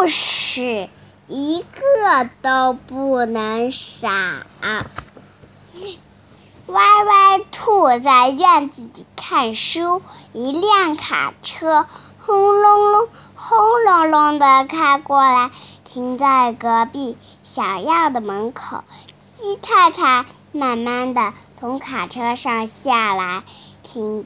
故事一个都不能少。歪歪兔在院子里看书，一辆卡车轰隆隆、轰隆隆的开过来，停在隔壁小样的门口。鸡太太慢慢的从卡车上下来，停。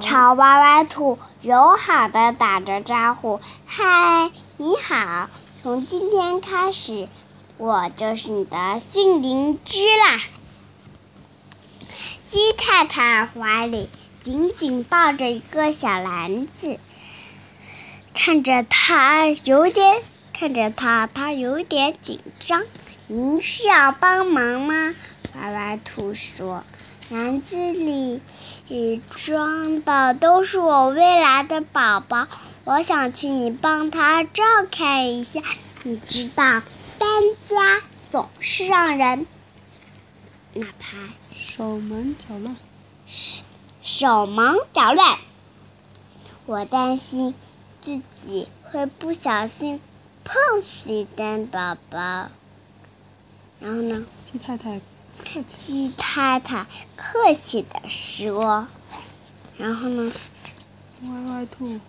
朝歪歪兔友好的打着招呼：“嗨，你好！从今天开始，我就是你的新邻居啦。”鸡太太怀里紧紧抱着一个小篮子，看着它有点，看着它，它有点紧张。您需要帮忙吗？歪歪兔说。篮子里里装的都是我未来的宝宝，我想请你帮他照看一下。你知道，搬家总是让人哪怕手忙脚乱。手忙脚乱，我担心自己会不小心碰碎蛋宝宝。然后呢？鸡太太。鸡太太客气地说：“然后呢？”歪歪兔，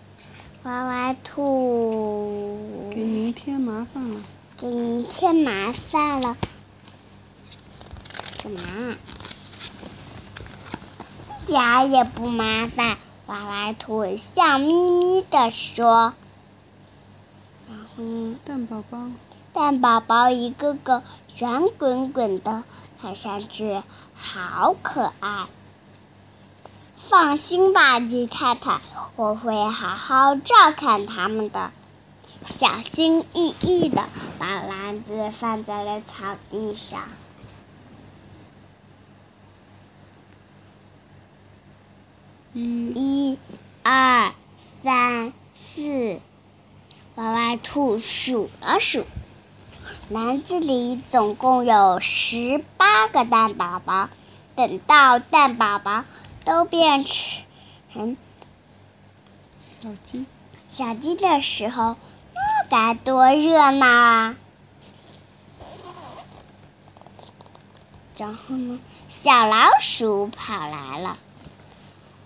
歪歪兔，给您添麻烦了。给您添麻烦了。干嘛？一点也不麻烦。歪歪兔笑眯眯地说：“然后呢？”蛋宝宝。蛋宝宝一个个圆滚滚的。看上去好可爱。放心吧，鸡太太，我会好好照看它们的。小心翼翼的把篮子放在了草地上。一、二、三、四，歪歪兔数了数。篮子里总共有十八个蛋宝宝。等到蛋宝宝都变成小鸡、小鸡的时候，那该多热闹啊！然后呢，小老鼠跑来了。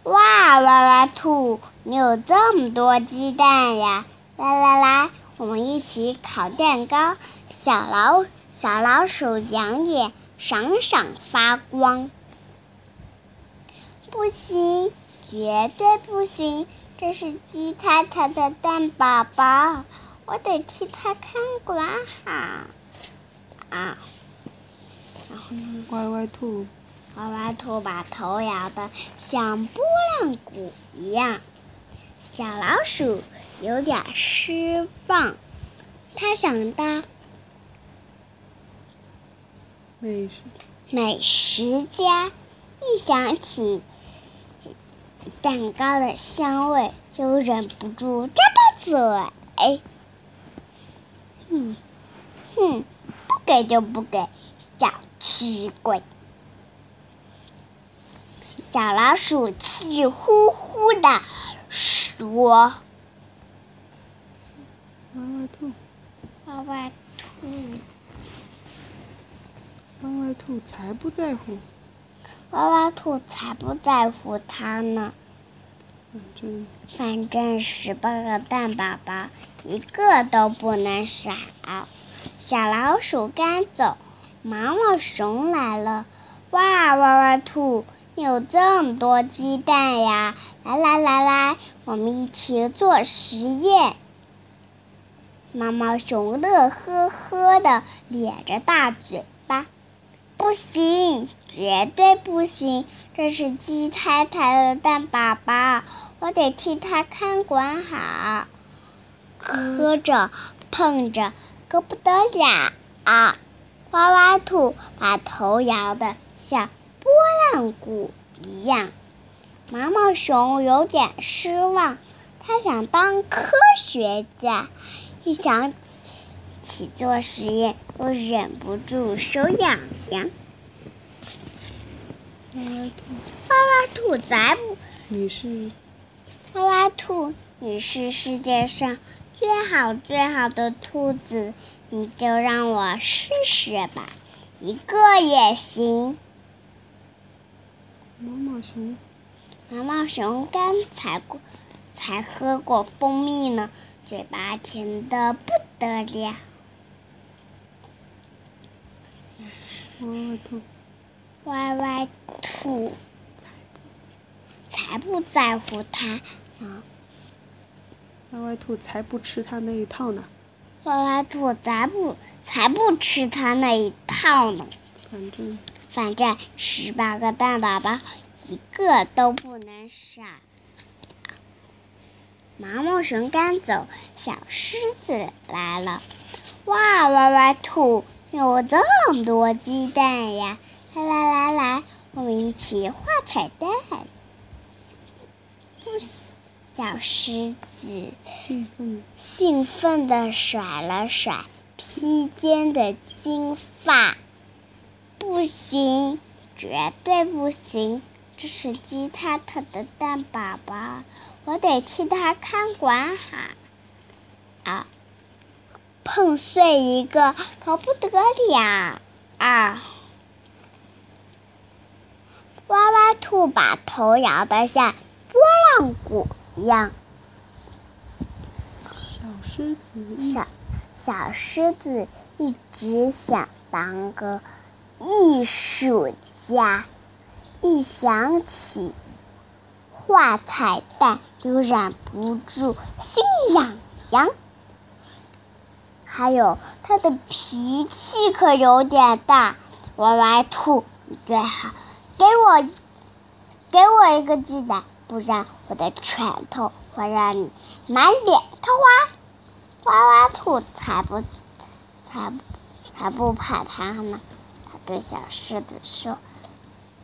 哇，歪歪兔，你有这么多鸡蛋呀！来来来，我们一起烤蛋糕。小老小老鼠两眼闪闪发光。不行，绝对不行！这是鸡太太的蛋宝宝，我得替它看管好。啊，然后呢？歪歪兔，歪歪兔把头摇得像拨浪鼓一样。小老鼠有点失望，它想到。美食美食家一想起蛋糕的香味，就忍不住张巴嘴。哼哼，不给就不给，小气鬼！小老鼠气呼呼的说：“歪歪兔，歪歪兔。”歪歪兔才不在乎，歪歪兔才不在乎它呢。反正反正十八个蛋宝宝，一个都不能少。小老鼠赶走，毛毛熊来了。哇，歪歪兔，你有这么多鸡蛋呀！来来来来，我们一起做实验。毛毛熊乐呵呵的咧着大嘴巴。不行，绝对不行！这是鸡太太的蛋宝宝，我得替它看管好。磕着碰着，可不得了！啊！歪歪兔把头摇得像拨浪鼓一样。毛毛熊有点失望，它想当科学家，一想起。起做实验，我忍不住手痒痒。歪歪兔，歪歪兔才不！你是？歪歪兔，你是世界上最好最好的兔子，你就让我试试吧，一个也行。毛毛熊，毛毛熊刚才过才喝过蜂蜜呢，嘴巴甜的不得了。歪歪兔，歪歪兔才不在乎它呢，歪歪兔才不吃它那一套呢。歪歪兔才不才不吃它那一套呢。反正反正十八个蛋宝宝，一个都不能少。毛毛熊刚走，小狮子来了。哇，歪歪兔有这么多鸡蛋呀！来来来来，我们一起画彩蛋。小狮子兴奋，兴奋地甩了甩披肩的金发。不行，绝对不行！这是鸡太太的蛋宝宝，我得替它看管好。啊！碰碎一个可不得了啊！歪歪兔把头摇得像拨浪鼓一样。小狮子一小小狮子一直想当个艺术家，一想起画彩蛋就忍不住心痒痒。还有他的脾气可有点大，歪歪兔，你最好给我给我一个鸡蛋，不然我的拳头会让你满脸桃花。歪歪兔才不才才不怕他呢！他对小狮子说：“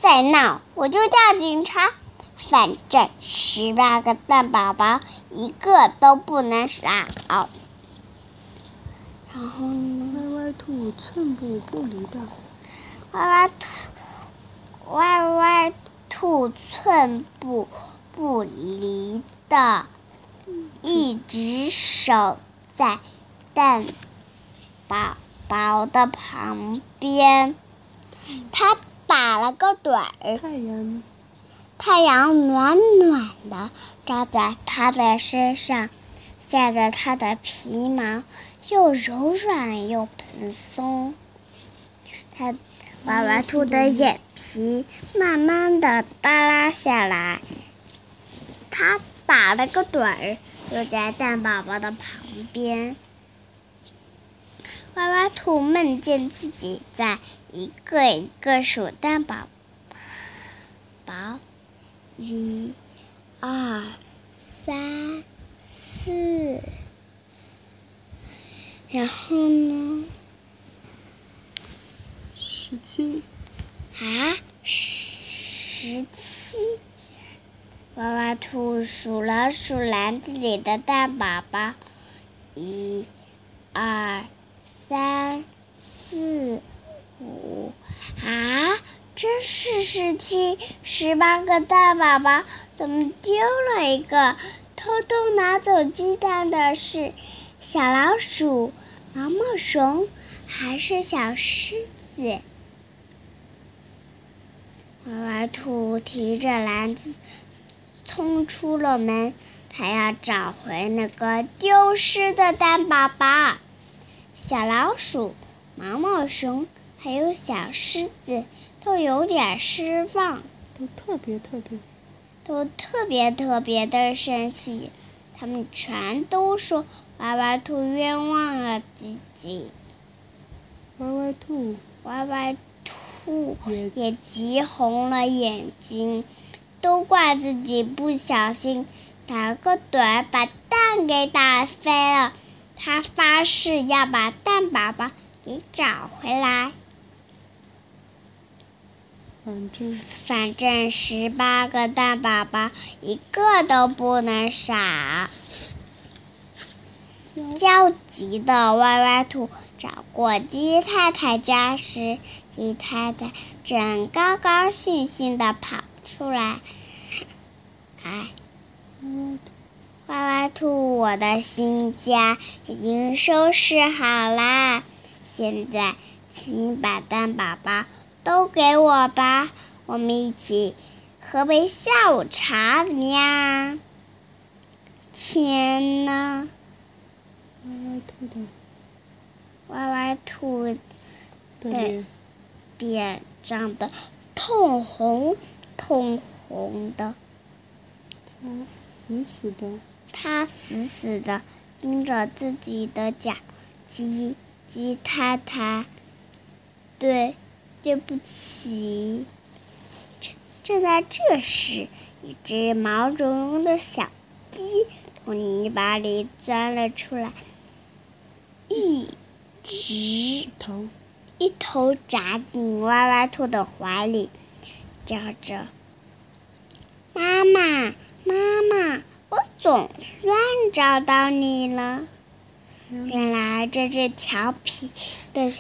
再闹我就叫警察，反正十八个蛋宝宝一个都不能少。”然后呢？歪歪兔寸步不离的歪歪兔歪歪兔寸步不离的一直守在蛋宝宝的旁边。它打了个盹儿，太阳，太阳暖暖的照在他的身上，晒得他的皮毛又柔软又蓬松。他娃娃兔的眼皮慢慢的耷拉下来，他打了个盹儿，又在蛋宝宝的旁边。歪歪兔梦见自己在一个一个数蛋宝宝，一、二、三、四，然后呢？十七，啊，十七。娃娃兔数了数篮子里的蛋宝宝，一、二、三、四、五，啊，真是十七！十八个蛋宝宝怎么丢了一个？偷偷拿走鸡蛋的是小老鼠、毛毛熊还是小狮子？歪歪兔提着篮子冲出了门，它要找回那个丢失的蛋宝宝。小老鼠、毛毛熊还有小狮子都有点失望，都特别特别，都特别特别的生气。他们全都说歪歪兔冤枉了自己。歪歪兔歪歪兔也也急红了眼睛，都怪自己不小心打了个盹，把蛋给打飞了。他发誓要把蛋宝宝给找回来。反正反正十八个蛋宝宝，一个都不能少。焦急的歪歪兔找过鸡太太家时，鸡太太正高高兴兴的跑出来。哎，歪歪兔，我的新家已经收拾好啦，现在请你把蛋宝宝都给我吧，我们一起喝杯下午茶，怎么样？天呐！歪歪兔的歪歪兔的脸脸长得通红通红的，它死死的它死死的盯着自己的脚，鸡鸡太太，对，对不起。正正在这时，一只毛茸茸的小鸡从泥巴里钻了出来，一直头一头扎进歪歪兔的怀里，叫着：“妈妈，妈妈，我总算找到你了！”原来这只调皮的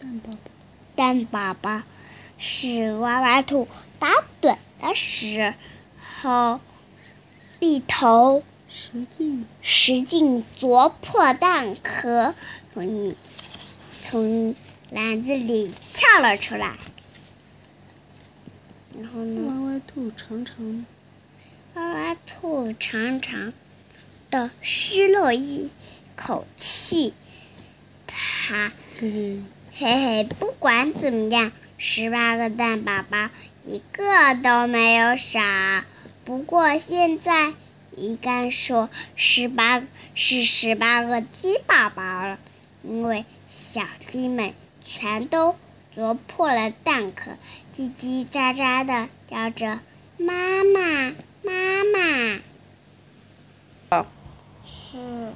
蛋宝宝蛋宝宝是歪歪兔打盹的时候一头使劲使劲啄破蛋壳，从从篮子里跳了出来。然后呢，歪歪兔长长歪歪兔长长的吸了一口气，它嘿嘿嘿嘿，不管怎么样，十八个蛋宝宝一个都没有少。不过现在应该说十八是十八个鸡宝宝了，因为小鸡们全都啄破了蛋壳，叽叽喳喳的叫着“妈妈，妈妈”。是。